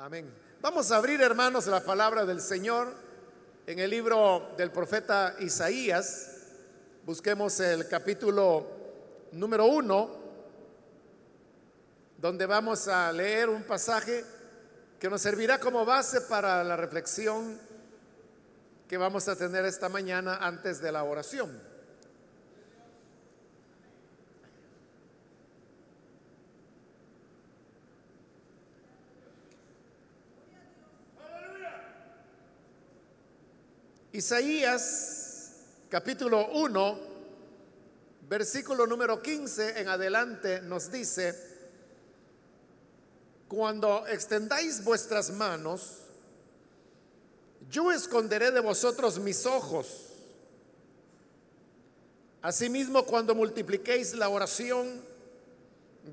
Amén. Vamos a abrir, hermanos, la palabra del Señor en el libro del profeta Isaías. Busquemos el capítulo número uno, donde vamos a leer un pasaje que nos servirá como base para la reflexión que vamos a tener esta mañana antes de la oración. Isaías capítulo 1, versículo número 15 en adelante nos dice, cuando extendáis vuestras manos, yo esconderé de vosotros mis ojos. Asimismo, cuando multipliquéis la oración,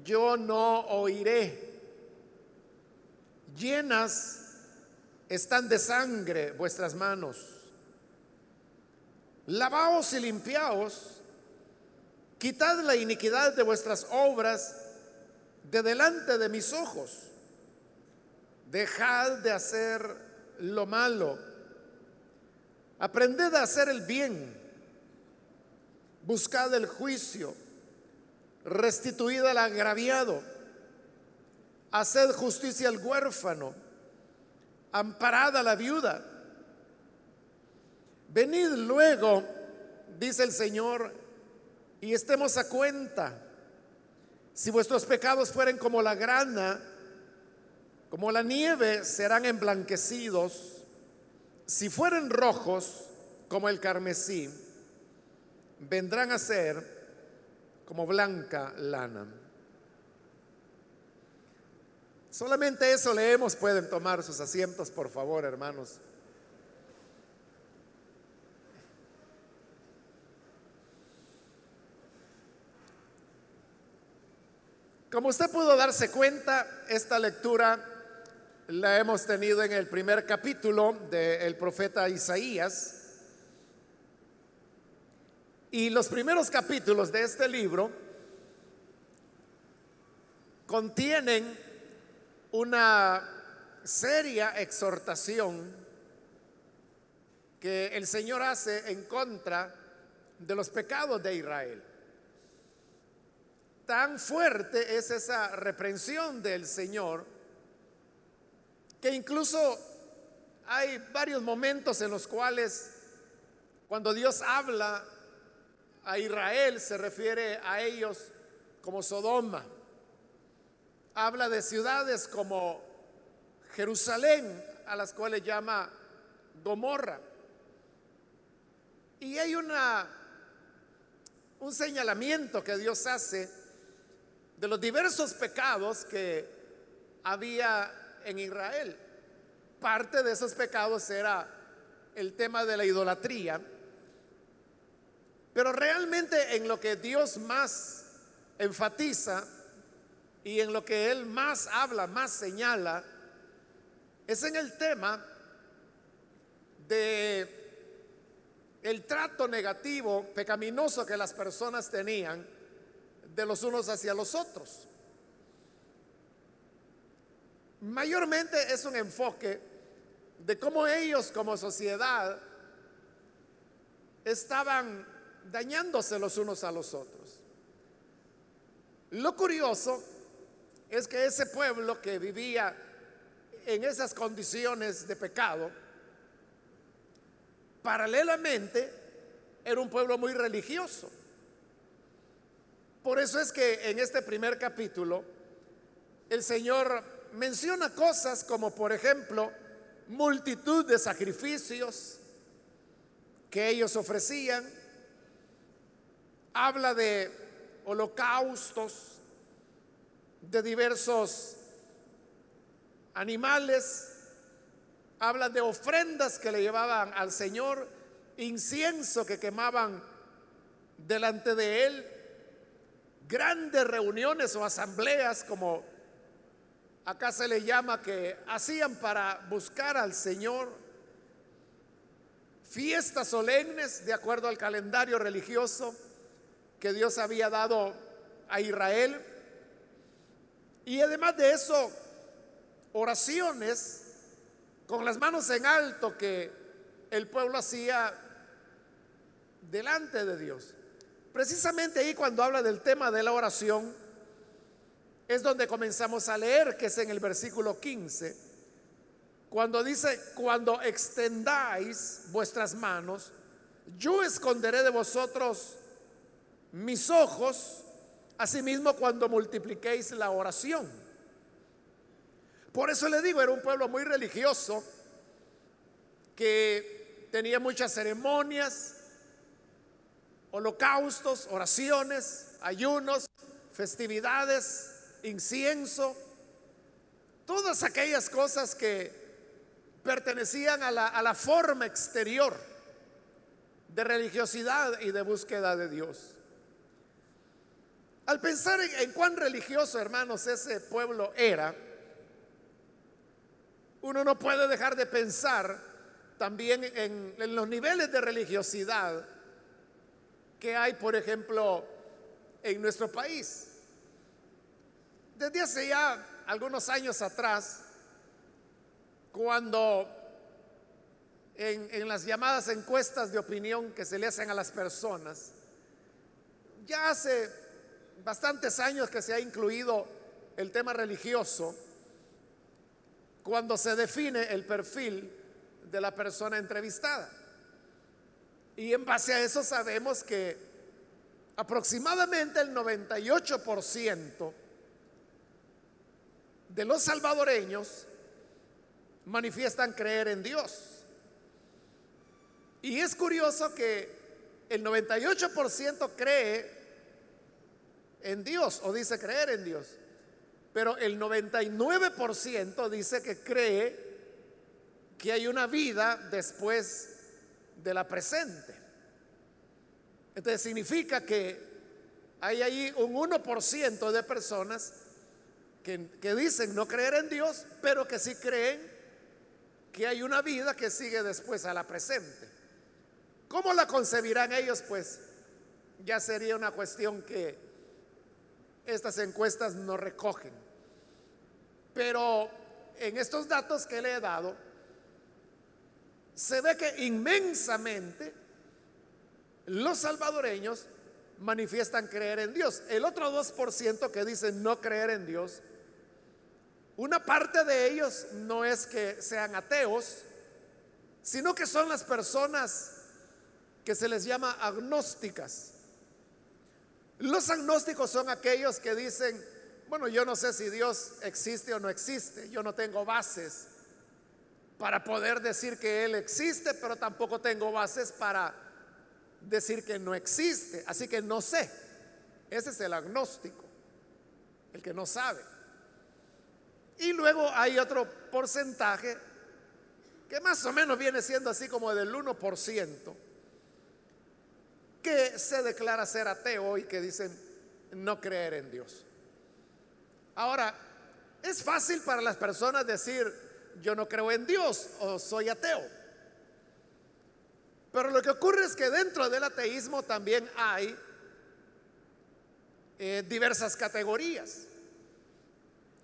yo no oiré. Llenas están de sangre vuestras manos Lavaos y limpiaos, quitad la iniquidad de vuestras obras de delante de mis ojos. Dejad de hacer lo malo. Aprended a hacer el bien. Buscad el juicio. Restituid al agraviado. Haced justicia al huérfano. Amparad a la viuda Venid luego, dice el Señor, y estemos a cuenta. Si vuestros pecados fueren como la grana, como la nieve, serán emblanquecidos. Si fueren rojos como el carmesí, vendrán a ser como blanca lana. Solamente eso leemos. Pueden tomar sus asientos, por favor, hermanos. Como usted pudo darse cuenta, esta lectura la hemos tenido en el primer capítulo del profeta Isaías. Y los primeros capítulos de este libro contienen una seria exhortación que el Señor hace en contra de los pecados de Israel. Tan fuerte es esa reprensión del Señor que incluso hay varios momentos en los cuales cuando Dios habla a Israel se refiere a ellos como Sodoma. Habla de ciudades como Jerusalén, a las cuales llama Gomorra. Y hay una un señalamiento que Dios hace de los diversos pecados que había en Israel. Parte de esos pecados era el tema de la idolatría, pero realmente en lo que Dios más enfatiza y en lo que Él más habla, más señala, es en el tema de el trato negativo, pecaminoso que las personas tenían de los unos hacia los otros. Mayormente es un enfoque de cómo ellos como sociedad estaban dañándose los unos a los otros. Lo curioso es que ese pueblo que vivía en esas condiciones de pecado, paralelamente era un pueblo muy religioso. Por eso es que en este primer capítulo el Señor menciona cosas como, por ejemplo, multitud de sacrificios que ellos ofrecían. Habla de holocaustos, de diversos animales. Habla de ofrendas que le llevaban al Señor, incienso que quemaban delante de Él grandes reuniones o asambleas, como acá se le llama, que hacían para buscar al Señor, fiestas solemnes de acuerdo al calendario religioso que Dios había dado a Israel. Y además de eso, oraciones con las manos en alto que el pueblo hacía delante de Dios. Precisamente ahí cuando habla del tema de la oración, es donde comenzamos a leer, que es en el versículo 15, cuando dice, cuando extendáis vuestras manos, yo esconderé de vosotros mis ojos, asimismo cuando multipliquéis la oración. Por eso le digo, era un pueblo muy religioso, que tenía muchas ceremonias, holocaustos, oraciones, ayunos, festividades, incienso, todas aquellas cosas que pertenecían a la, a la forma exterior de religiosidad y de búsqueda de Dios. Al pensar en, cuán religioso, hermanos, ese pueblo era, uno no puede dejar de pensar también en, en, los niveles de religiosidad que hay, por ejemplo, en nuestro país. Desde hace ya algunos años atrás, cuando en, en, las llamadas encuestas de opinión que se le hacen a las personas, ya hace bastantes años que se ha incluido el tema religioso cuando se define el perfil de la persona entrevistada. Y en base a eso sabemos que aproximadamente el 98% de los salvadoreños manifiestan creer en Dios. Y es curioso que el 98% cree en Dios o dice creer en Dios, pero el 99% dice que cree que hay una vida después de la presente. Entonces significa que hay ahí un 1% de personas que, dicen no creer en Dios, pero que sí creen que hay una vida que sigue después a la presente. ¿Cómo la concebirán ellos? Pues ya sería una cuestión que estas encuestas no recogen. Pero en estos datos que le he dado, se ve que inmensamente los salvadoreños manifiestan creer en Dios. El otro 2% que dicen no creer en Dios una parte de ellos no es que sean ateos, sino que son las personas que se les llama agnósticas. Los agnósticos son aquellos que dicen, bueno, yo no sé si Dios existe o no existe, yo no tengo bases para poder decir que Él existe, pero tampoco tengo bases para decir que no existe, así que no sé. Ese es el agnóstico, el que no sabe. Y luego hay otro porcentaje que más o menos viene siendo así como del 1%, que se declara ser ateo y que dicen no creer en Dios. Ahora, es fácil para las personas decir yo no creo en Dios o soy ateo. Pero lo que ocurre es que dentro del ateísmo también hay eh, diversas categorías.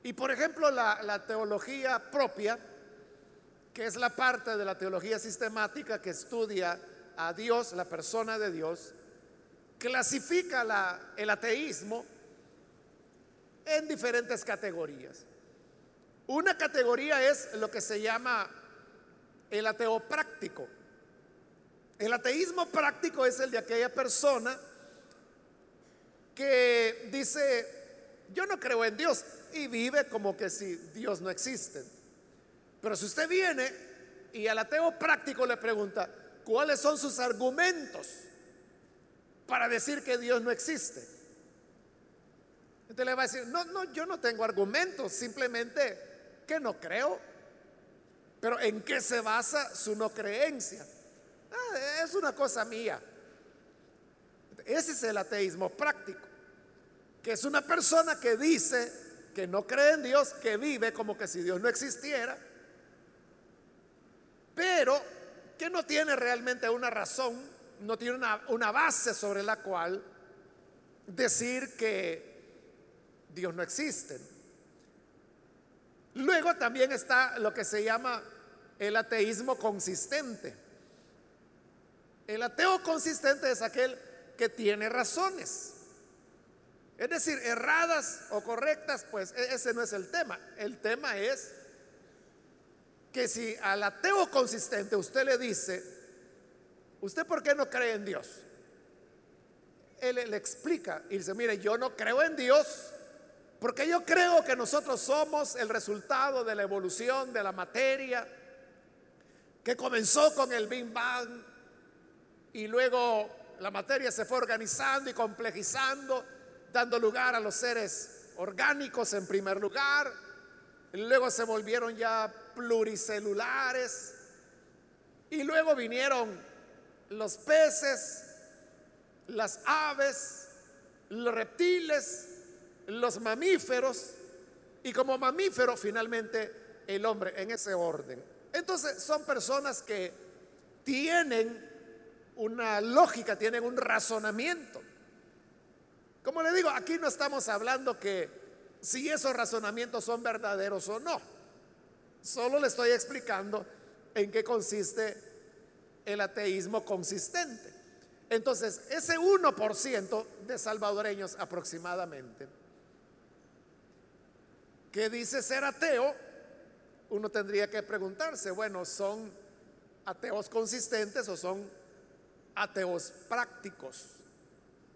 Y por ejemplo, la, teología propia, que es la parte de la teología sistemática que estudia a Dios, la persona de Dios, clasifica el ateísmo en diferentes categorías. Una categoría es lo que se llama el ateo práctico. El ateísmo práctico es el de aquella persona que dice, yo no creo en Dios y vive como que si Dios no existe. Pero si usted viene y al ateo práctico le pregunta, ¿cuáles son sus argumentos para decir que Dios no existe? Entonces le va a decir, no, no, yo no tengo argumentos, simplemente no creo. Pero ¿en qué se basa su no creencia? Ah, es una cosa mía. Ese es el ateísmo práctico que es una persona que dice que no cree en Dios, que vive como que si Dios no existiera, pero que no tiene realmente una razón, no tiene una, una base sobre la cual decir que Dios no existe. Luego también está lo que se llama el ateísmo consistente. El ateo consistente es aquel que tiene razones. Es decir, erradas o correctas, pues e-, ese no es el tema. El tema es que si al ateo consistente usted le dice, ¿usted por qué no cree en Dios? Él le explica y dice, mire, yo no creo en Dios porque yo creo que nosotros somos el resultado de la evolución de la materia que comenzó con el Big Bang y luego la materia se fue organizando y complejizando, dando lugar a los seres orgánicos en primer lugar, luego se volvieron ya pluricelulares y luego vinieron los peces, las aves, los reptiles, los mamíferos y como mamífero finalmente el hombre en ese orden. Entonces son personas que tienen una lógica, tienen un razonamiento. Como le digo, aquí no estamos hablando que si esos razonamientos son verdaderos o no. Solo le estoy explicando en qué consiste el ateísmo consistente. Entonces, ese 1% de salvadoreños aproximadamente que dice ser ateo, uno tendría que preguntarse, bueno, ¿son ateos consistentes o son ateos prácticos?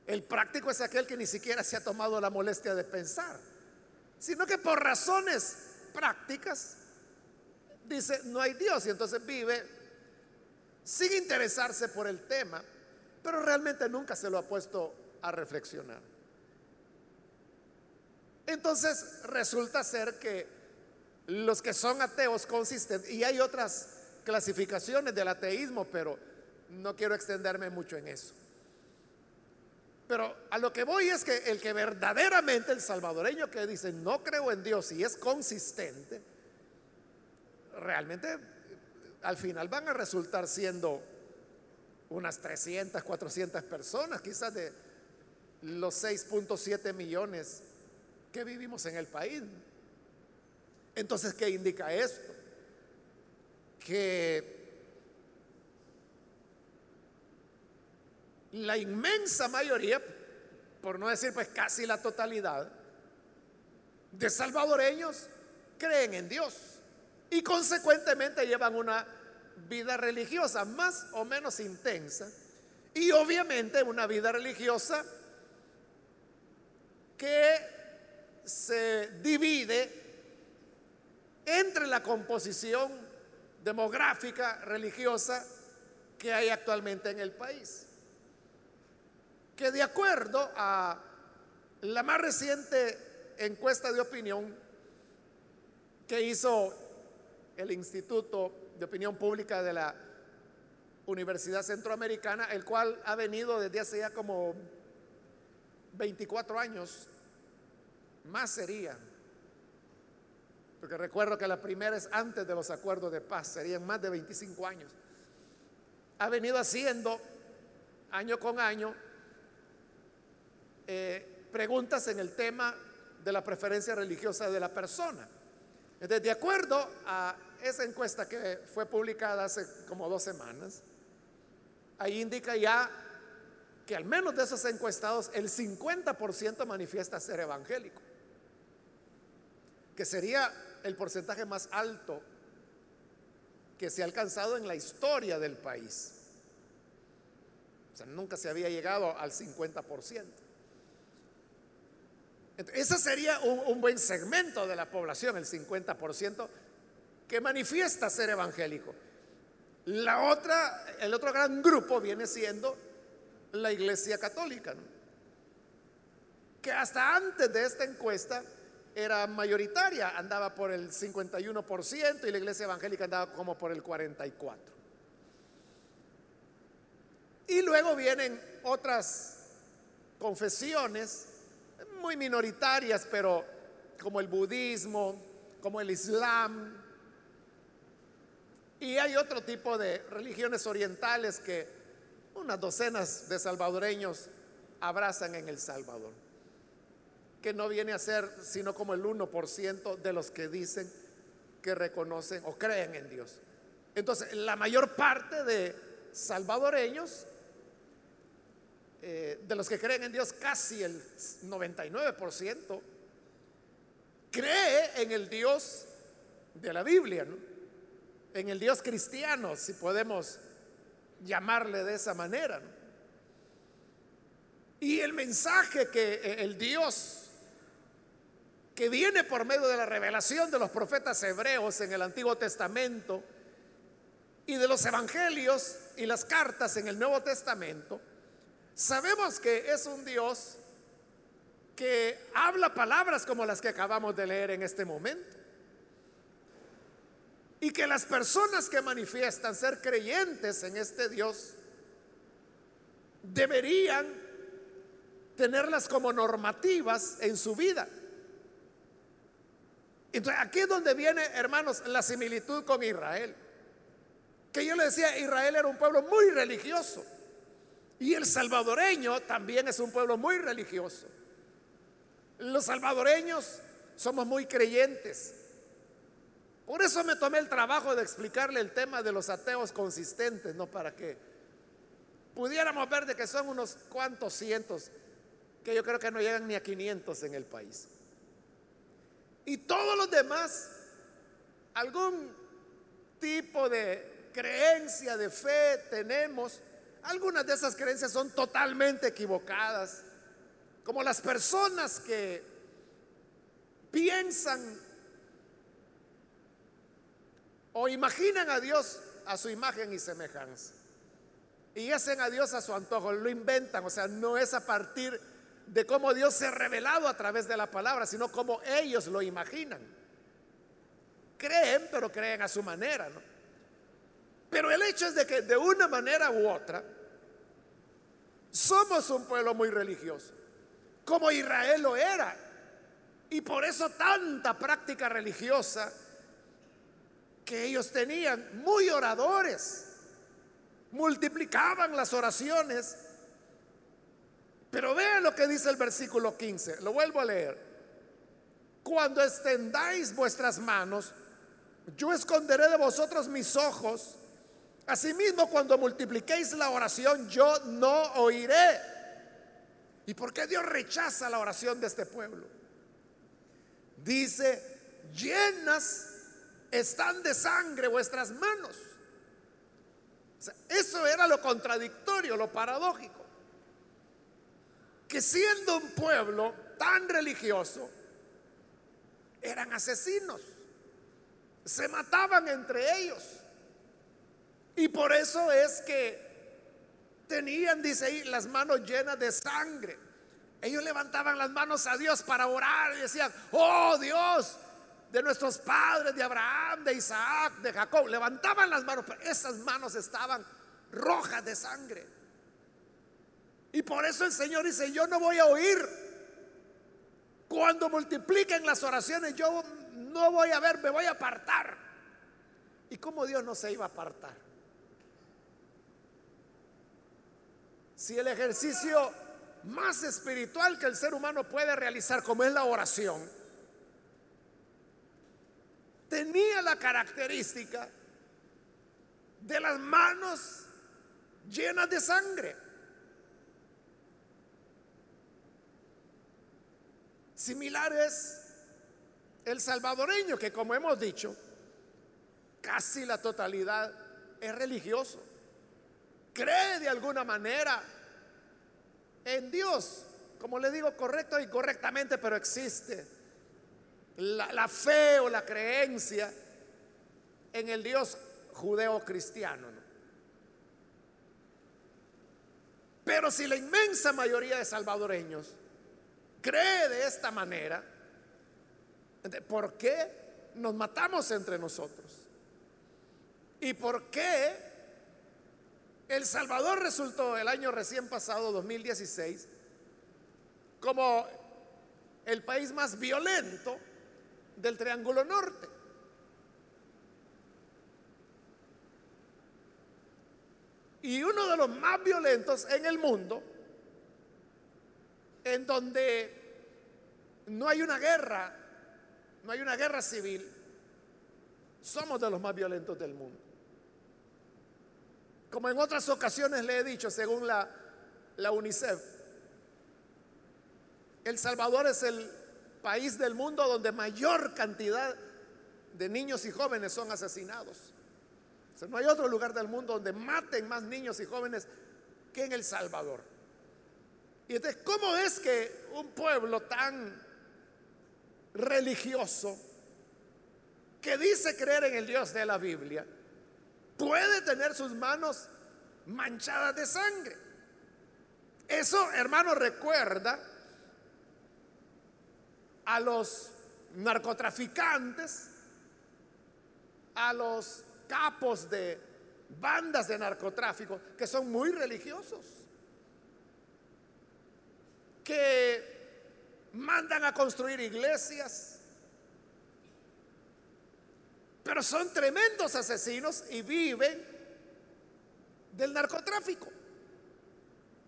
El práctico es aquel que ni siquiera se ha tomado la molestia de pensar, sino que por razones prácticas dice, no hay Dios y entonces vive sin interesarse por el tema, pero realmente nunca se lo ha puesto a reflexionar. Entonces resulta ser que los que son ateos consistentes, y hay otras clasificaciones del ateísmo, pero no quiero extenderme mucho en eso. Pero a lo que voy es que el que verdaderamente, el salvadoreño que dice, no creo en Dios y es consistente, realmente al final van a resultar siendo unas 300, 400 personas, quizás de los 6.7 millones que vivimos en el país. Entonces, ¿qué indica esto? Que la inmensa mayoría, por no decir pues casi la totalidad, de salvadoreños creen en Dios y consecuentemente llevan una vida religiosa más o menos intensa y obviamente una vida religiosa que se divide entre la composición demográfica religiosa que hay actualmente en el país. Que de acuerdo a la más reciente encuesta de opinión que hizo el Instituto de Opinión Pública de la Universidad Centroamericana, el cual ha venido desde hace ya como 24 años más sería. Porque recuerdo que la primera es antes de los acuerdos de paz, serían más de 25 años. Ha venido haciendo año con año eh, preguntas en el tema de la preferencia religiosa de la persona. Entonces, de acuerdo a esa encuesta que fue publicada hace como dos semanas, ahí indica ya que al menos de esos encuestados el 50% manifiesta ser evangélico que sería el porcentaje más alto que se ha alcanzado en la historia del país. O sea, nunca se había llegado al 50%. ese sería un, un, buen segmento de la población, el 50%, que manifiesta ser evangélico. La otra, el otro gran grupo viene siendo la Iglesia Católica, que hasta antes de esta encuesta era mayoritaria, andaba por el 51% y la iglesia evangélica andaba como por el 44%. Y luego vienen otras confesiones muy minoritarias, pero como el budismo, como el islam. Y hay otro tipo de religiones orientales que unas docenas de salvadoreños abrazan en El Salvador que no viene a ser sino como el 1% de los que dicen que reconocen o creen en Dios. Entonces, la mayor parte de salvadoreños, eh, de los que creen en Dios, casi el 99%, cree en el Dios de la Biblia, en el Dios cristiano, si podemos llamarle de esa manera. Y el mensaje que eh, el Dios que viene por medio de la revelación de los profetas hebreos en el Antiguo Testamento y de los evangelios y las cartas en el Nuevo Testamento, sabemos que es un Dios que habla palabras como las que acabamos de leer en este momento. Y que las personas que manifiestan ser creyentes en este Dios deberían tenerlas como normativas en su vida. Entonces, aquí es donde viene, hermanos, la similitud con Israel. Que yo le decía, Israel era un pueblo muy religioso. Y el salvadoreño también es un pueblo muy religioso. Los salvadoreños somos muy creyentes. Por eso me tomé el trabajo de explicarle el tema de los ateos consistentes, ¿no? Para que pudiéramos ver de que son unos cuantos cientos, que yo creo que no llegan ni a 500 en el país. Y todos los demás, algún tipo de creencia, de fe tenemos. Algunas de esas creencias son totalmente equivocadas. Como las personas que piensan o imaginan a Dios a su imagen y semejanza. Y hacen a Dios a su antojo, lo inventan, o sea, no es a partir de cómo Dios se ha revelado a través de la palabra, sino como ellos lo imaginan. Creen, pero creen a su manera, ¿no? Pero el hecho es de que de una manera u otra somos un pueblo muy religioso, como Israel lo era. Y por eso tanta práctica religiosa que ellos tenían, muy oradores, multiplicaban las oraciones pero vean lo que dice el versículo 15. Lo vuelvo a leer. Cuando extendáis vuestras manos, yo esconderé de vosotros mis ojos. Asimismo, cuando multipliquéis la oración, yo no oiré. ¿Y por qué Dios rechaza la oración de este pueblo? Dice, llenas están de sangre vuestras manos. eso era lo contradictorio, lo paradójico que siendo un pueblo tan religioso, eran asesinos, se mataban entre ellos. Y por eso es que tenían, dice ahí, las manos llenas de sangre. Ellos levantaban las manos a Dios para orar y decían, oh Dios, de nuestros padres, de Abraham, de Isaac, de Jacob. Levantaban las manos, pero esas manos estaban rojas de sangre. Y por eso el Señor dice, yo no voy a oír. Cuando multipliquen las oraciones, yo no voy a ver, me voy a apartar. ¿Y cómo Dios no se iba a apartar? Si el ejercicio más espiritual que el ser humano puede realizar, como es la oración, tenía la característica de las manos llenas de sangre. Similar es el salvadoreño, que como hemos dicho, casi la totalidad es religioso. Cree de alguna manera en Dios, como le digo, correcto y correctamente, pero existe la, fe o la creencia en el Dios judeo-cristiano. Pero si la inmensa mayoría de salvadoreños cree de esta manera, ¿por qué nos matamos entre nosotros? ¿Y por qué El Salvador resultó el año recién pasado, 2016, como el país más violento del Triángulo Norte? Y uno de los más violentos en el mundo en donde no hay una guerra, no hay una guerra civil, somos de los más violentos del mundo. Como en otras ocasiones le he dicho, según la, la UNICEF, El Salvador es el país del mundo donde mayor cantidad de niños y jóvenes son asesinados. no hay otro lugar del mundo donde maten más niños y jóvenes que en El Salvador. Y entonces, ¿cómo es que un pueblo tan religioso que dice creer en el Dios de la Biblia puede tener sus manos manchadas de sangre? Eso, hermano, recuerda a los narcotraficantes, a los capos de bandas de narcotráfico que son muy religiosos, que mandan a construir iglesias, pero son tremendos asesinos y viven del narcotráfico.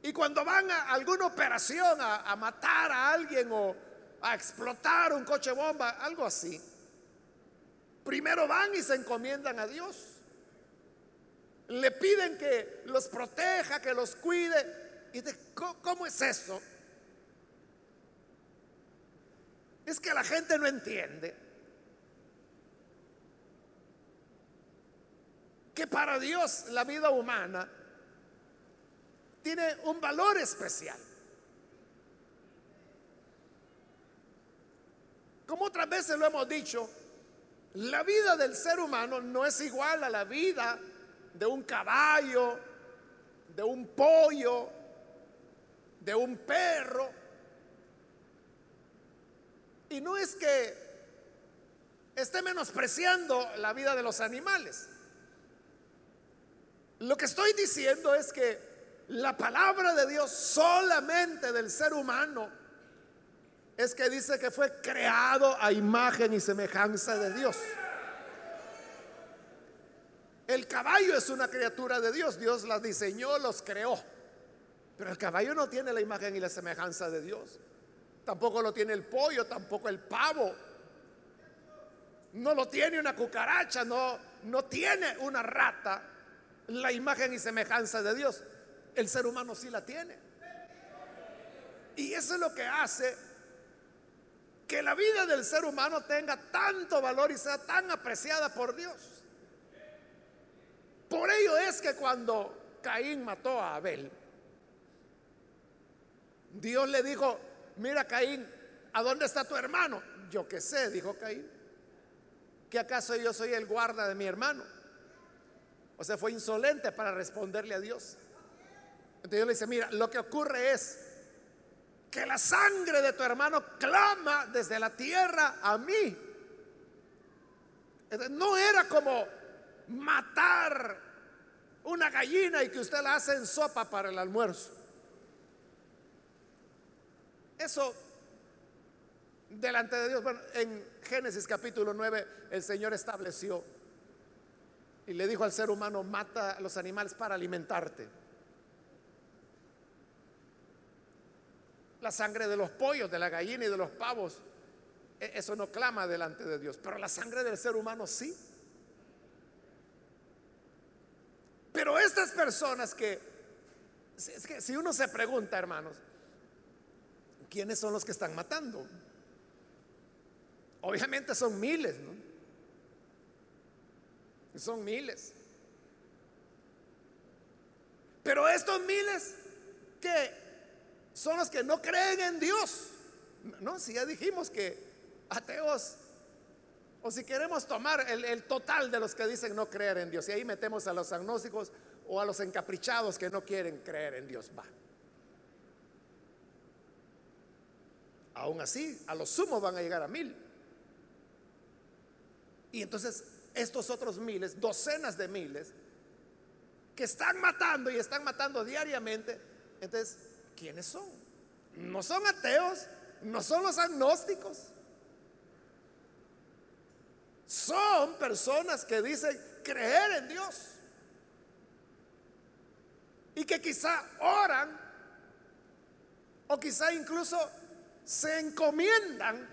Y cuando van a alguna operación a, matar a alguien o a explotar un coche bomba, algo así, primero van y se encomiendan a Dios. Le piden que los proteja, que los cuide. ¿Y de, ¿cómo, es eso? Es que la gente no entiende que para Dios la vida humana tiene un valor especial. Como otras veces lo hemos dicho, la vida del ser humano no es igual a la vida de un caballo, de un pollo, de un perro. Y no es que esté menospreciando la vida de los animales. Lo que estoy diciendo es que la palabra de Dios solamente del ser humano es que dice que fue creado a imagen y semejanza de Dios. El caballo es una criatura de Dios, Dios la diseñó, los creó. Pero el caballo no tiene la imagen y la semejanza de Dios. Tampoco lo tiene el pollo, tampoco el pavo. No lo tiene una cucaracha, no, no tiene una rata la imagen y semejanza de Dios. El ser humano sí la tiene. Y eso es lo que hace que la vida del ser humano tenga tanto valor y sea tan apreciada por Dios. Por ello es que cuando Caín mató a Abel, Dios le dijo, mira Caín, ¿a dónde está tu hermano? Yo qué sé, dijo Caín, que acaso yo soy el guarda de mi hermano. O sea, fue insolente para responderle a Dios. Entonces Dios le dice, mira, lo que ocurre es que la sangre de tu hermano clama desde la tierra a mí. No era como matar una gallina y que usted la hace en sopa para el almuerzo. Eso delante de Dios, bueno, en Génesis capítulo 9 el Señor estableció y le dijo al ser humano, mata a los animales para alimentarte. La sangre de los pollos, de la gallina y de los pavos, e, eso no clama delante de Dios, pero la sangre del ser humano sí. Pero estas personas que, que si uno se pregunta, hermanos, ¿quiénes son los que están matando? Obviamente son miles. Son miles. Pero estos miles que son los que no creen en Dios. No, si ya dijimos que ateos, o si queremos tomar el, total de los que dicen no creer en Dios, y ahí metemos a los agnósticos o a los encaprichados que no quieren creer en Dios, va. Aún así, a lo sumo van a llegar a mil. Y entonces estos otros miles, docenas de miles, que están matando y están matando diariamente, entonces ¿quiénes son? No son ateos, no son los agnósticos. Son personas que dicen creer en Dios. Y que quizá oran o quizá incluso se encomiendan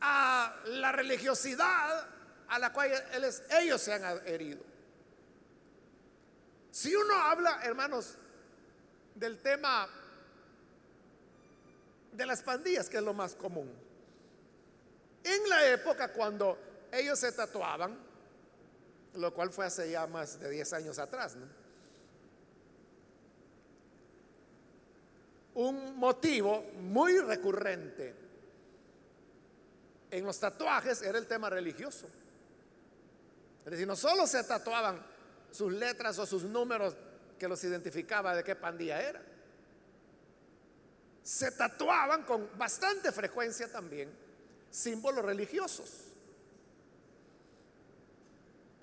a la religiosidad a la cual ellos se han adherido. Si uno habla, hermanos, del tema de las pandillas, que es lo más común, en la época cuando ellos se tatuaban, lo cual fue hace ya más de 10 años atrás, un motivo muy recurrente en los tatuajes era el tema religioso. Es decir, no solo se tatuaban sus letras o sus números que los identificaba de qué pandilla era, se tatuaban con bastante frecuencia también símbolos religiosos.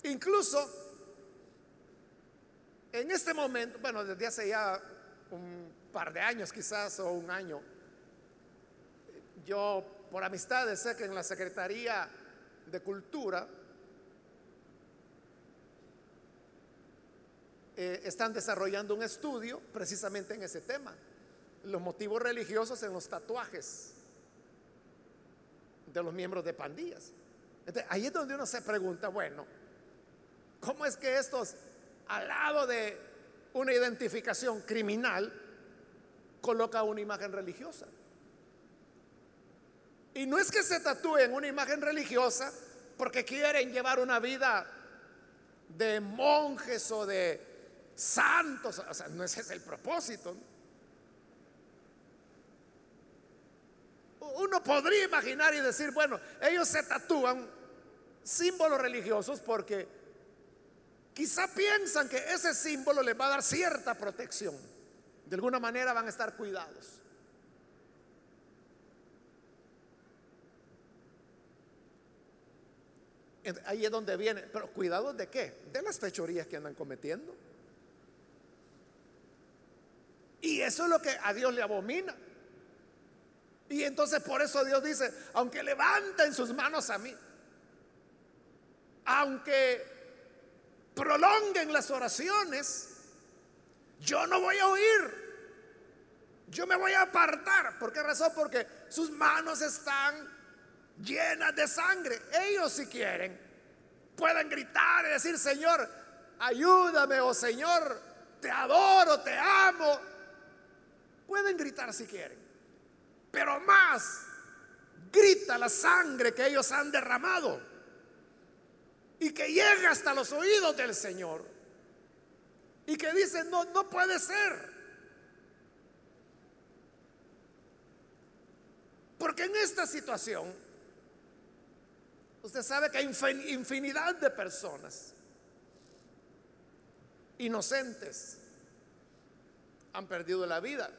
Incluso en este momento, bueno, desde hace ya un par de años quizás o un año, yo por amistades sé que en la Secretaría de Cultura eh, están desarrollando un estudio precisamente en ese tema, los motivos religiosos en los tatuajes de los miembros de pandillas. ahí es donde uno se pregunta, bueno, ¿cómo es que estos, al lado de una identificación criminal, coloca una imagen religiosa? Y no es que se tatúen una imagen religiosa porque quieren llevar una vida de monjes o de santos, o sea, no ese es el propósito. Uno podría imaginar y decir, bueno, ellos se tatúan símbolos religiosos porque quizá piensan que ese símbolo les va a dar cierta protección. De alguna manera van a estar cuidados. Ahí es donde viene. Pero cuidado de qué? De las fechorías que andan cometiendo. Y eso es lo que a Dios le abomina. Y entonces por eso Dios dice, aunque levanten sus manos a mí, aunque prolonguen las oraciones, yo no voy a oír. Yo me voy a apartar. ¿Por qué razón? Porque sus manos están llenas de sangre. Ellos si quieren pueden gritar y decir, Señor, ayúdame o oh Señor, te adoro, te amo. Pueden gritar si quieren pero más grita la sangre que ellos han derramado y que llega hasta los oídos del Señor y que dice, no, no puede ser. Porque en esta situación, usted sabe que hay infinidad de personas inocentes han perdido la vida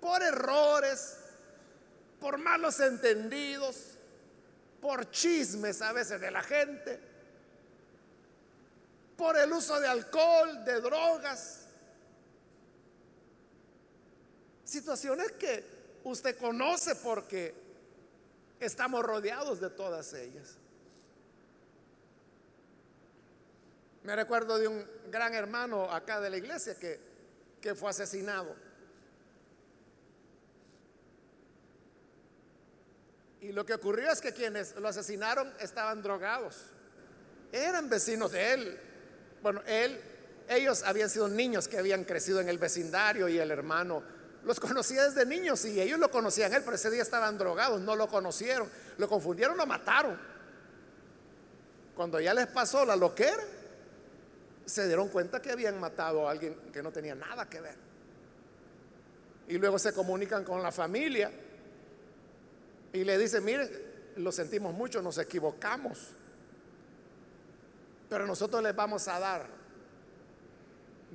por errores, por malos entendidos, por chismes a veces de la gente, por el uso de alcohol, de drogas. Situaciones que usted conoce porque estamos rodeados de todas ellas. Me recuerdo de un gran hermano acá de la iglesia que, que fue asesinado. Y lo que ocurrió es que quienes lo asesinaron estaban drogados. Eran vecinos de él. Bueno, él, ellos habían sido niños que habían crecido en el vecindario y el hermano los conocía desde niños y ellos lo conocían él, pero ese día estaban drogados, no lo conocieron, lo confundieron, lo mataron. Cuando ya les pasó la loquera, se dieron cuenta que habían matado a alguien que no tenía nada que ver. Y luego se comunican con la familia y le dice, mire, lo sentimos mucho, nos equivocamos, pero nosotros les vamos a dar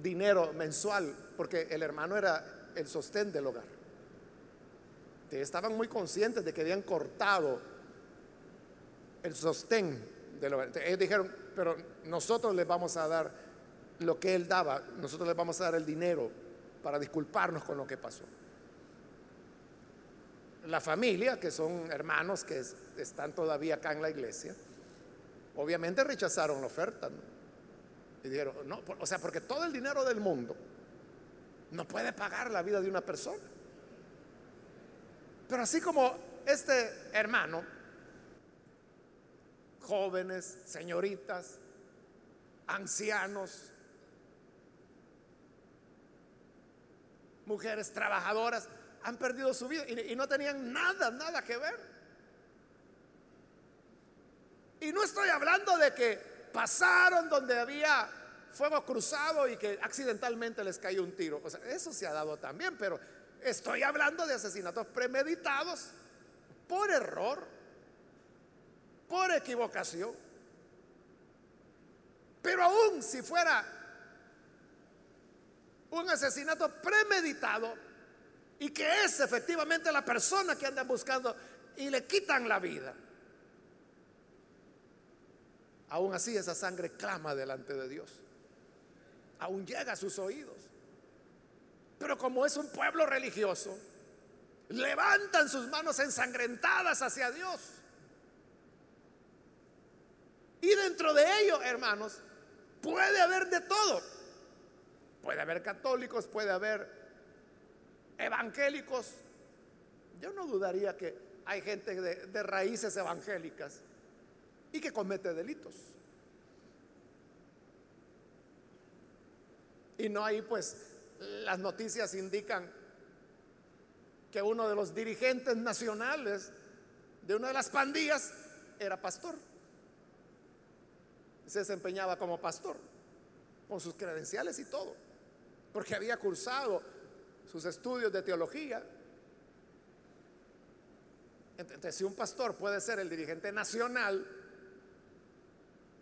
dinero mensual, porque el hermano era el sostén del hogar. estaban muy conscientes de que habían cortado el sostén del hogar. ellos dijeron, pero nosotros les vamos a dar lo que él daba, nosotros les vamos a dar el dinero para disculparnos con lo que pasó la familia, que son hermanos que están todavía acá en la iglesia, obviamente rechazaron la oferta. Y dijeron, no, o sea, porque todo el dinero del mundo no puede pagar la vida de una persona. Pero así como este hermano, jóvenes, señoritas, ancianos, mujeres trabajadoras, han perdido su vida y, no tenían nada, nada que ver. Y no estoy hablando de que pasaron donde había fuego cruzado y que accidentalmente les cayó un tiro. O sea, eso se ha dado también, pero estoy hablando de asesinatos premeditados por error, por equivocación. Pero aún si fuera un asesinato premeditado, y que es efectivamente la persona que andan buscando y le quitan la vida. Aún así esa sangre clama delante de Dios. Aún llega a sus oídos. Pero como es un pueblo religioso, levantan sus manos ensangrentadas hacia Dios. Y dentro de ello, hermanos, puede haber de todo. Puede haber católicos, puede haber evangélicos, yo no dudaría que hay gente de, raíces evangélicas y que comete delitos. Y no hay pues las noticias indican que uno de los dirigentes nacionales de una de las pandillas era pastor. Se desempeñaba como pastor, con sus credenciales y todo, porque había cursado sus estudios de teología. Entonces, si un pastor puede ser el dirigente nacional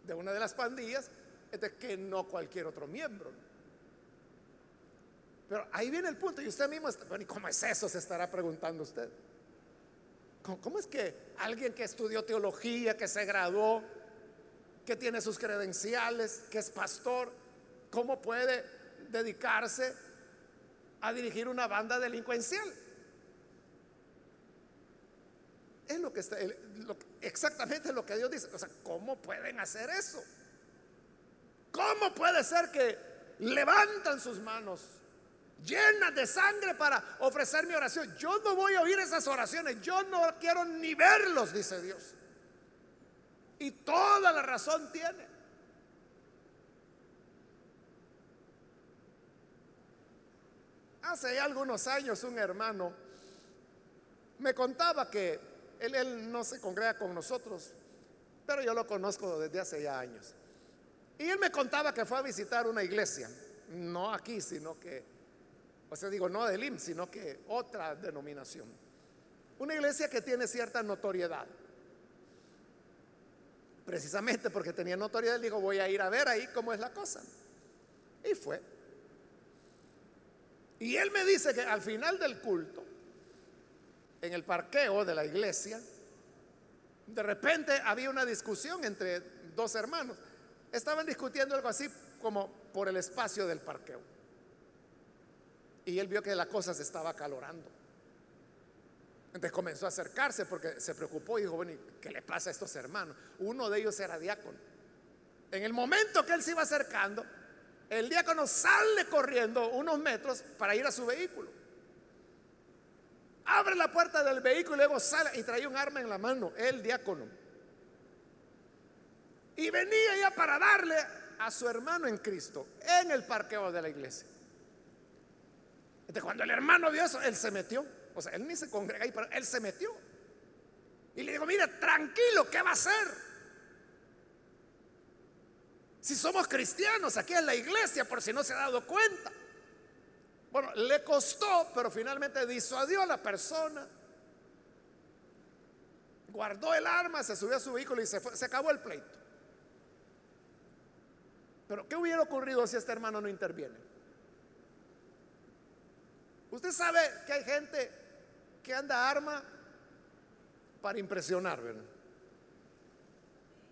de una de las pandillas, es que no cualquier otro miembro. Pero ahí viene el punto, y usted mismo, está, bueno, ¿y cómo es eso? Se estará preguntando usted. ¿Cómo, ¿Cómo, es que alguien que estudió teología, que se graduó, que tiene sus credenciales, que es pastor, cómo puede dedicarse a dirigir una banda delincuencial. Es lo que está, exactamente lo que Dios dice. O sea, ¿cómo pueden hacer eso? ¿Cómo puede ser que levantan sus manos llenas de sangre para ofrecer mi oración? Yo no voy a oír esas oraciones. Yo no quiero ni verlos, dice Dios. Y toda la razón tiene. Hace algunos años un hermano me contaba que él, no se congrega con nosotros, pero yo lo conozco desde hace ya años. Y él me contaba que fue a visitar una iglesia, no aquí, sino que, o sea, digo, no del IM, sino que otra denominación. Una iglesia que tiene cierta notoriedad. Precisamente porque tenía notoriedad, dijo, voy a ir a ver ahí cómo es la cosa. Y fue. Y él me dice que al final del culto, en el parqueo de la iglesia, de repente había una discusión entre dos hermanos. Estaban discutiendo algo así como por el espacio del parqueo. Y él vio que la cosa se estaba calorando. Entonces comenzó a acercarse porque se preocupó y dijo, bueno, ¿qué le pasa a estos hermanos? Uno de ellos era diácono. En el momento que él se iba acercando, el diácono sale corriendo unos metros para ir a su vehículo. Abre la puerta del vehículo y luego sale y trae un arma en la mano, el diácono. Y venía ya para darle a su hermano en Cristo en el parqueo de la iglesia. Entonces, cuando el hermano vio eso, él se metió. O sea, él ni se congrega ahí, pero él se metió. Y le digo, mira, tranquilo, ¿qué va a hacer? Si somos cristianos aquí en la iglesia, por si no se ha dado cuenta. Bueno, le costó, pero finalmente disuadió a la persona. Guardó el arma, se subió a su vehículo y se, acabó el pleito. Pero ¿qué hubiera ocurrido si este hermano no interviene? Usted sabe que hay gente que anda arma para impresionar, ¿verdad?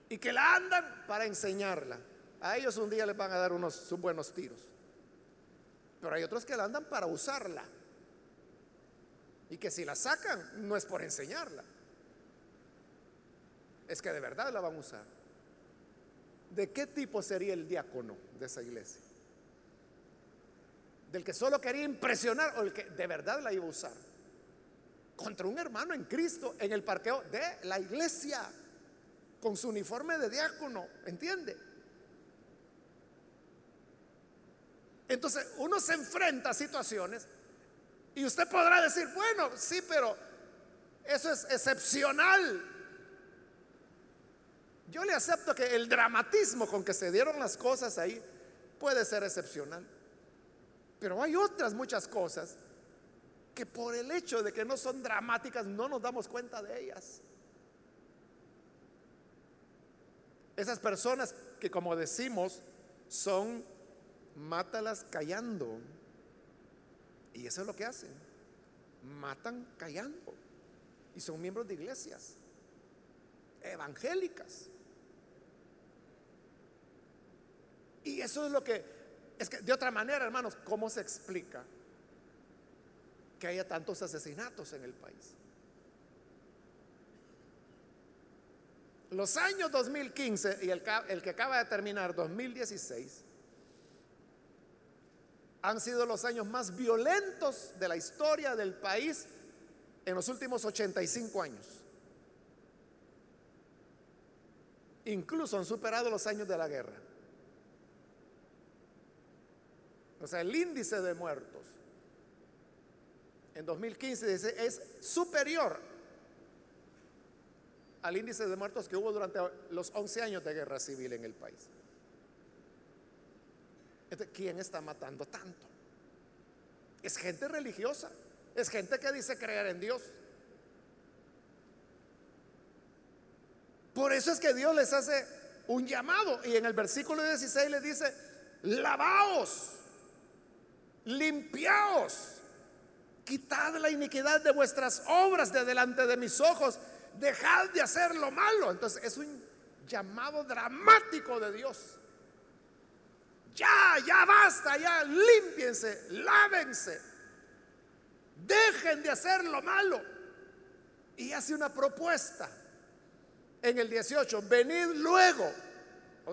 Y que la andan para enseñarla. A ellos un día les van a dar unos buenos tiros. Pero hay otros que la andan para usarla. Y que si la sacan no es por enseñarla. Es que de verdad la van a usar. ¿De qué tipo sería el diácono de esa iglesia? ¿Del que solo quería impresionar o el que de verdad la iba a usar? contra un hermano en Cristo en el parqueo de la iglesia, con su uniforme de diácono, ¿entiende? Entonces uno se enfrenta a situaciones y usted podrá decir, bueno, sí, pero eso es excepcional. Yo le acepto que el dramatismo con que se dieron las cosas ahí puede ser excepcional. Pero hay otras muchas cosas que por el hecho de que no son dramáticas no nos damos cuenta de ellas. Esas personas que como decimos son mátalas callando. Y eso es lo que hacen. Matan callando. Y son miembros de iglesias evangélicas. Y eso es lo que, es que de otra manera, hermanos, ¿cómo se explica que haya tantos asesinatos en el país? Los años 2015 y el, el que acaba de terminar, 2016, han sido los años más violentos de la historia del país en los últimos 85 años. Incluso han superado los años de la guerra. O sea, el índice de muertos en 2015 es superior al índice de muertos que hubo durante los 11 años de guerra civil en el país. ¿Quién está matando tanto? Es gente religiosa, es gente que dice creer en Dios. Por eso es que Dios les hace un llamado y en el versículo 16 les dice, lavaos, limpiaos, quitad la iniquidad de vuestras obras de delante de mis ojos, dejad de hacer lo malo. Entonces es un llamado dramático de Dios. Ya, ya basta, ya límpiense, lávense. Dejen de hacer lo malo. Y hace una propuesta en el 18, venid luego,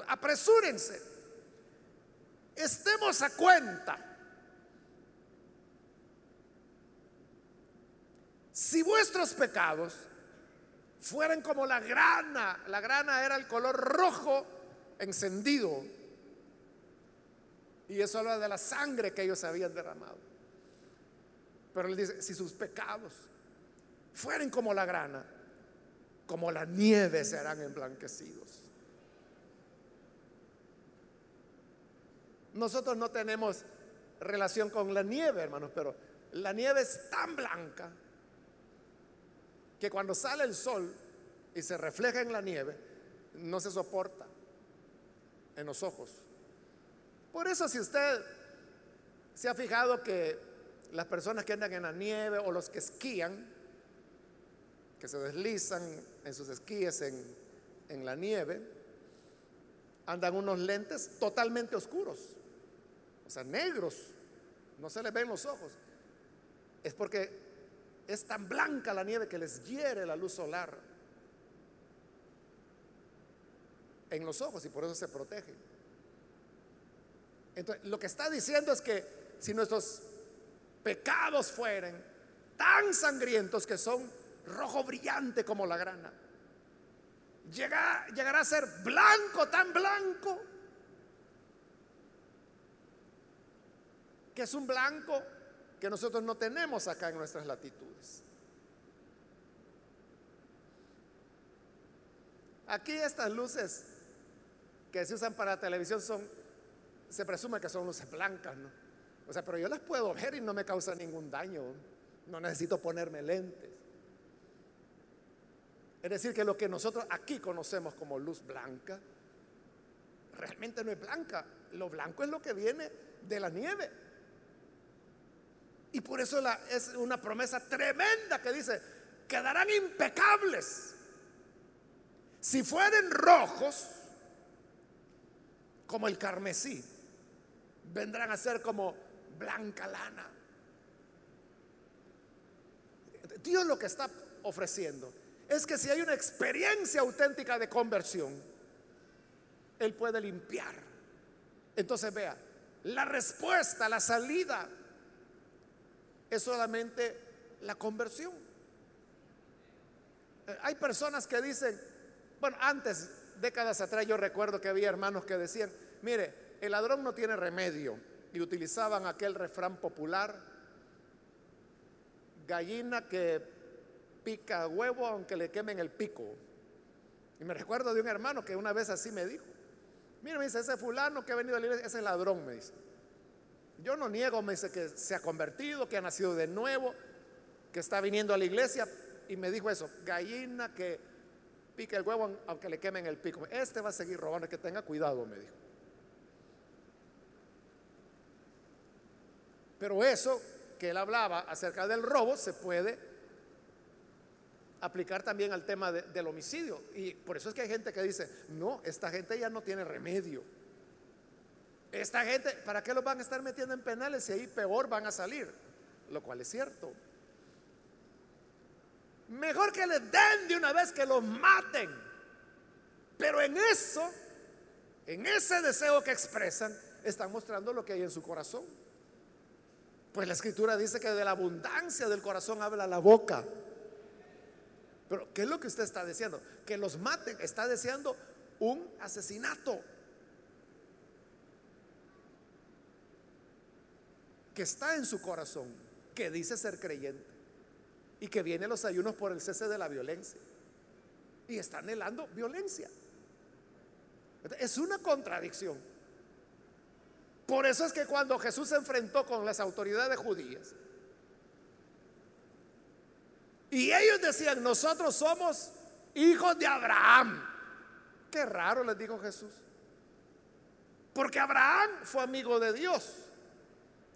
apresúrense, estemos a cuenta. Si vuestros pecados fueran como la grana, la grana era el color rojo encendido, y eso habla de la sangre que ellos habían derramado. Pero él dice, si sus pecados fueren como la grana, como la nieve serán emblanquecidos. Nosotros no tenemos relación con la nieve, hermanos, pero la nieve es tan blanca que cuando sale el sol y se refleja en la nieve, no se soporta en los ojos. Por eso si usted se ha fijado que las personas que andan en la nieve o los que esquían, que se deslizan en sus esquíes en, la nieve, andan unos lentes totalmente oscuros, o sea, negros, no se les ven los ojos. Es porque es tan blanca la nieve que les hiere la luz solar en los ojos y por eso se protegen. Entonces, lo que está diciendo es que si nuestros pecados fueren tan sangrientos que son rojo brillante como la grana, llegará a ser blanco, tan blanco, que es un blanco que nosotros no tenemos acá en nuestras latitudes. Aquí estas luces que se usan para televisión son se presume que son luces blancas, ¿no? O sea, pero yo las puedo ver y no me causa ningún daño. No necesito ponerme lentes. Es decir, que lo que nosotros aquí conocemos como luz blanca, realmente no es blanca. Lo blanco es lo que viene de la nieve. Y por eso es una promesa tremenda que dice, quedarán impecables. Si fueren rojos, como el carmesí, vendrán a ser como blanca lana. Dios lo que está ofreciendo es que si hay una experiencia auténtica de conversión, Él puede limpiar. Entonces vea, la respuesta, la salida, es solamente la conversión. Eh, Hay personas que dicen, bueno, antes, décadas atrás, yo recuerdo que había hermanos que decían, mire, el ladrón no tiene remedio. Y utilizaban aquel refrán popular, gallina que pica huevo aunque le quemen el pico. Y me recuerdo de un hermano que una vez así me dijo, mire, me dice, ese fulano que ha venido a la iglesia, ese ladrón, me dice. Yo no niego, me dice, que se ha convertido, que ha nacido de nuevo, que está viniendo a la iglesia. Y me dijo eso, gallina que pica el huevo aunque le quemen el pico. Este va a seguir robando, que tenga cuidado, me dijo. Pero eso que él hablaba acerca del robo se puede aplicar también al tema de- del homicidio. Y por eso es que hay gente que dice, no, esta gente ya no tiene remedio. Esta gente, ¿para qué los van a estar metiendo en penales si ahí peor van a salir? Lo cual es cierto. Mejor que les den de una vez que los maten. Pero en eso, en ese deseo que expresan, están mostrando lo que hay en su corazón. Pues la escritura dice que de la abundancia del corazón habla la boca. Pero ¿qué es lo que usted está diciendo? Que los maten. Está deseando un asesinato. Que está en su corazón. Que dice ser creyente. Y que viene los ayunos por el cese de la violencia. Y está anhelando violencia. Es una contradicción. Por eso es que cuando Jesús se enfrentó con las autoridades judías, y ellos decían, nosotros somos hijos de Abraham. Qué raro les dijo Jesús. Porque Abraham fue amigo de Dios.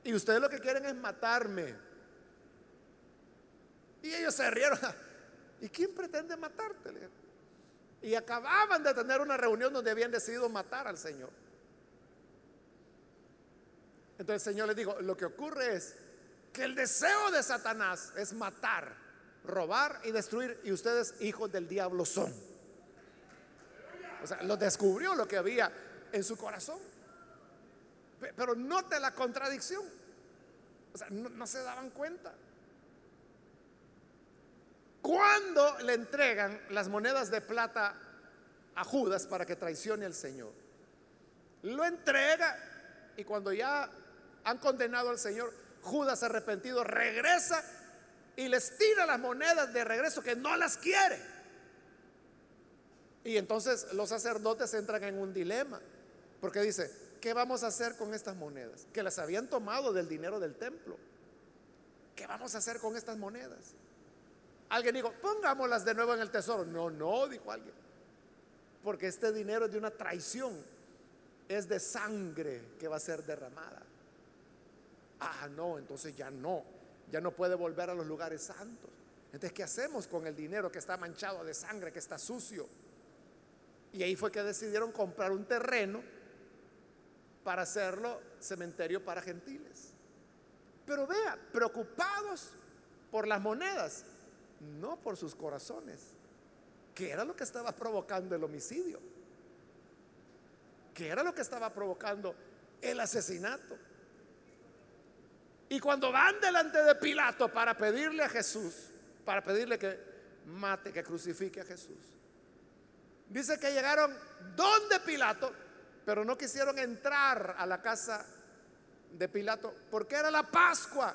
Y ustedes lo que quieren es matarme. Y ellos se rieron. ¿Y quién pretende matarte? Y acababan de tener una reunión donde habían decidido matar al Señor. Entonces el Señor les dijo, lo que ocurre es que el deseo de Satanás es matar, robar y destruir, y ustedes hijos del diablo son. O sea, lo descubrió lo que había en su corazón. Pe- Pero note la contradicción. O sea, no se daban cuenta. Cuando le entregan las monedas de plata a Judas para que traicione al Señor, lo entrega y cuando ya han condenado al Señor, Judas arrepentido regresa y les tira las monedas de regreso que no las quiere. Y entonces los sacerdotes entran en un dilema, porque dice, ¿qué vamos a hacer con estas monedas? Que las habían tomado del dinero del templo. ¿Qué vamos a hacer con estas monedas? Alguien dijo, pongámoslas de nuevo en el tesoro. No, no, dijo alguien. Porque este dinero es de una traición. Es de sangre que va a ser derramada. Ah, no, entonces ya no. Ya no puede volver a los lugares santos. Entonces, ¿qué hacemos con el dinero que está manchado de sangre, que está sucio? Y ahí fue que decidieron comprar un terreno para hacerlo cementerio para gentiles. Pero vea, preocupados por las monedas, no por sus corazones, que era lo que estaba provocando el homicidio, que era lo que estaba provocando el asesinato. Y cuando van delante de Pilato para pedirle a Jesús, para pedirle que mate, que crucifique a Jesús, dice que llegaron donde Pilato, pero no quisieron entrar a la casa de Pilato porque era la Pascua.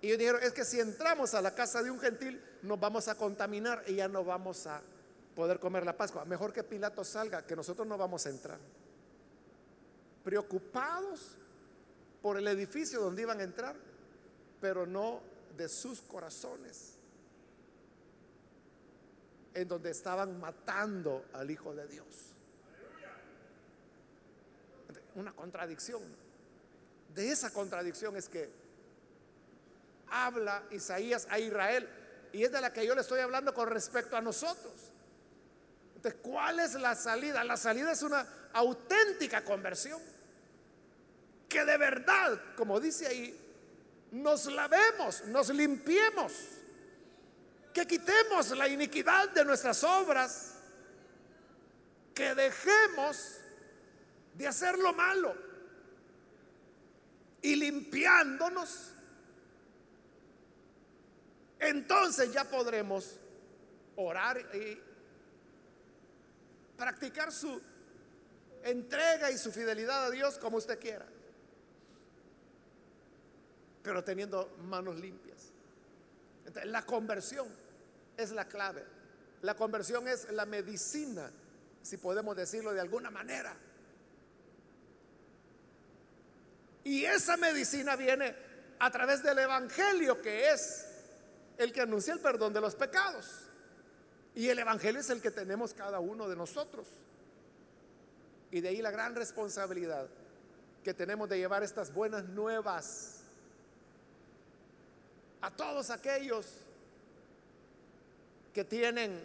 Y ellos dijeron, es que si entramos a la casa de un gentil, nos vamos a contaminar y ya no vamos a poder comer la Pascua. Mejor que Pilato salga, que nosotros no vamos a entrar. Preocupados por el edificio donde iban a entrar, pero no de sus corazones, en donde estaban matando al Hijo de Dios. Una contradicción. De esa contradicción es que habla Isaías a Israel y es de la que yo le estoy hablando con respecto a nosotros. Entonces, ¿cuál es la salida? La salida es una auténtica conversión. Que de verdad, como dice ahí, nos lavemos, nos limpiemos, que quitemos la iniquidad de nuestras obras, que dejemos de hacer lo malo y limpiándonos, entonces ya podremos orar y practicar su entrega y su fidelidad a Dios como usted quiera, pero teniendo manos limpias. la conversión es la clave. La conversión es la medicina, si podemos decirlo de alguna manera. Y esa medicina viene a través del Evangelio, que es el que anuncia el perdón de los pecados. Y el Evangelio es el que tenemos cada uno de nosotros. Y de ahí la gran responsabilidad que tenemos de llevar estas buenas nuevas a todos aquellos que tienen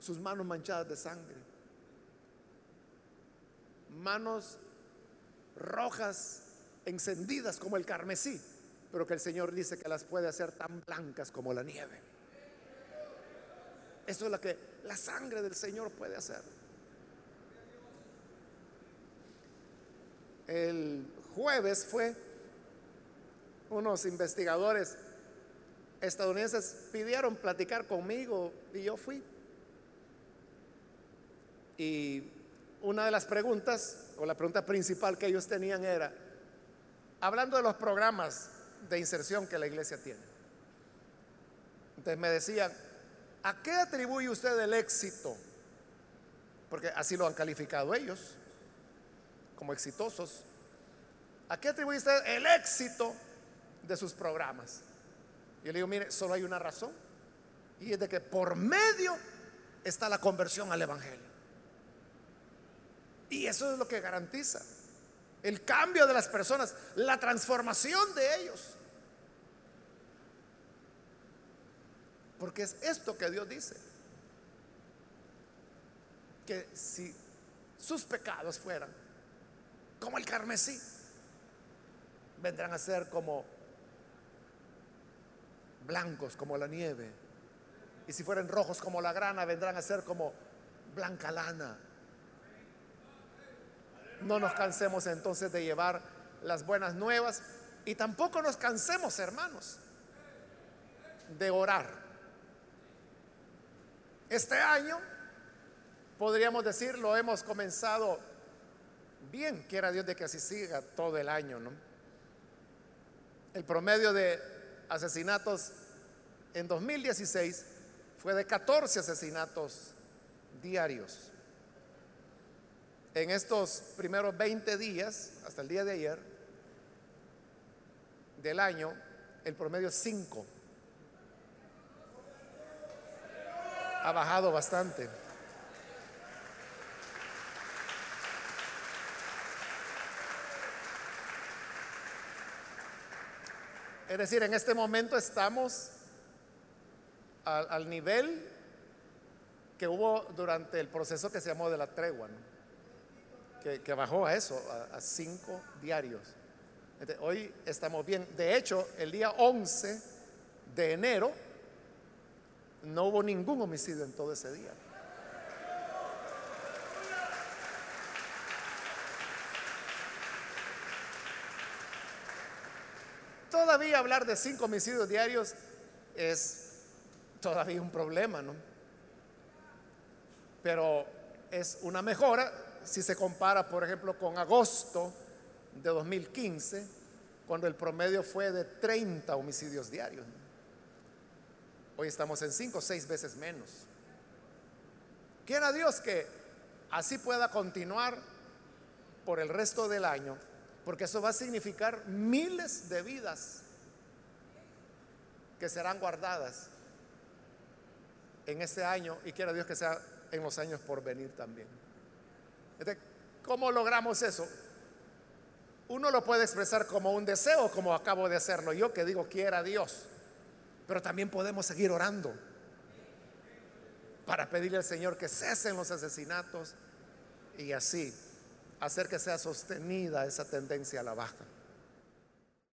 sus manos manchadas de sangre, manos rojas encendidas como el carmesí, pero que el Señor dice que las puede hacer tan blancas como la nieve. Eso es lo que la sangre del Señor puede hacer. El jueves fue unos investigadores estadounidenses pidieron platicar conmigo y yo fui. Y una de las preguntas, o la pregunta principal que ellos tenían era, hablando de los programas de inserción que la iglesia tiene. Entonces me decían, ¿a qué atribuye usted el éxito? Porque así lo han calificado ellos, como exitosos. ¿A qué atribuye usted el éxito de sus programas? Yo le digo, mire, solo hay una razón. Y es de que por medio está la conversión al Evangelio. Y eso es lo que garantiza el cambio de las personas, la transformación de ellos. Porque es esto que Dios dice. Que si sus pecados fueran como el carmesí, vendrán a ser como blancos como la nieve. Y si fueran rojos como la grana, vendrán a ser como blanca lana. No nos cansemos entonces de llevar las buenas nuevas y tampoco nos cansemos, hermanos, de orar. Este año, podríamos decir, lo hemos comenzado bien, quiera Dios de que así siga todo el año, ¿no? El promedio de asesinatos en 2016 fue de 14 asesinatos diarios. En estos primeros 20 días, hasta el día de ayer, del año, el promedio es 5. Ha bajado bastante. Es decir, en este momento estamos al, nivel que hubo durante el proceso que se llamó de la tregua, que, bajó a eso, a, cinco diarios. hoy estamos bien. De hecho, el día 11 de enero no hubo ningún homicidio en todo ese día. Hablar de cinco homicidios diarios es todavía un problema, ¿no? Pero es una mejora si se compara, por ejemplo, con agosto de 2015, cuando el promedio fue de 30 homicidios diarios. Hoy estamos en cinco o seis veces menos. Quiera Dios que así pueda continuar por el resto del año porque eso va a significar miles de vidas que serán guardadas en este año y quiera Dios que sea en los años por venir también. ¿Cómo logramos eso? Uno lo puede expresar como un deseo, como acabo de hacerlo yo, que digo quiera Dios, pero también podemos seguir orando para pedirle al Señor que cesen los asesinatos y así hacer que sea sostenida esa tendencia a la baja.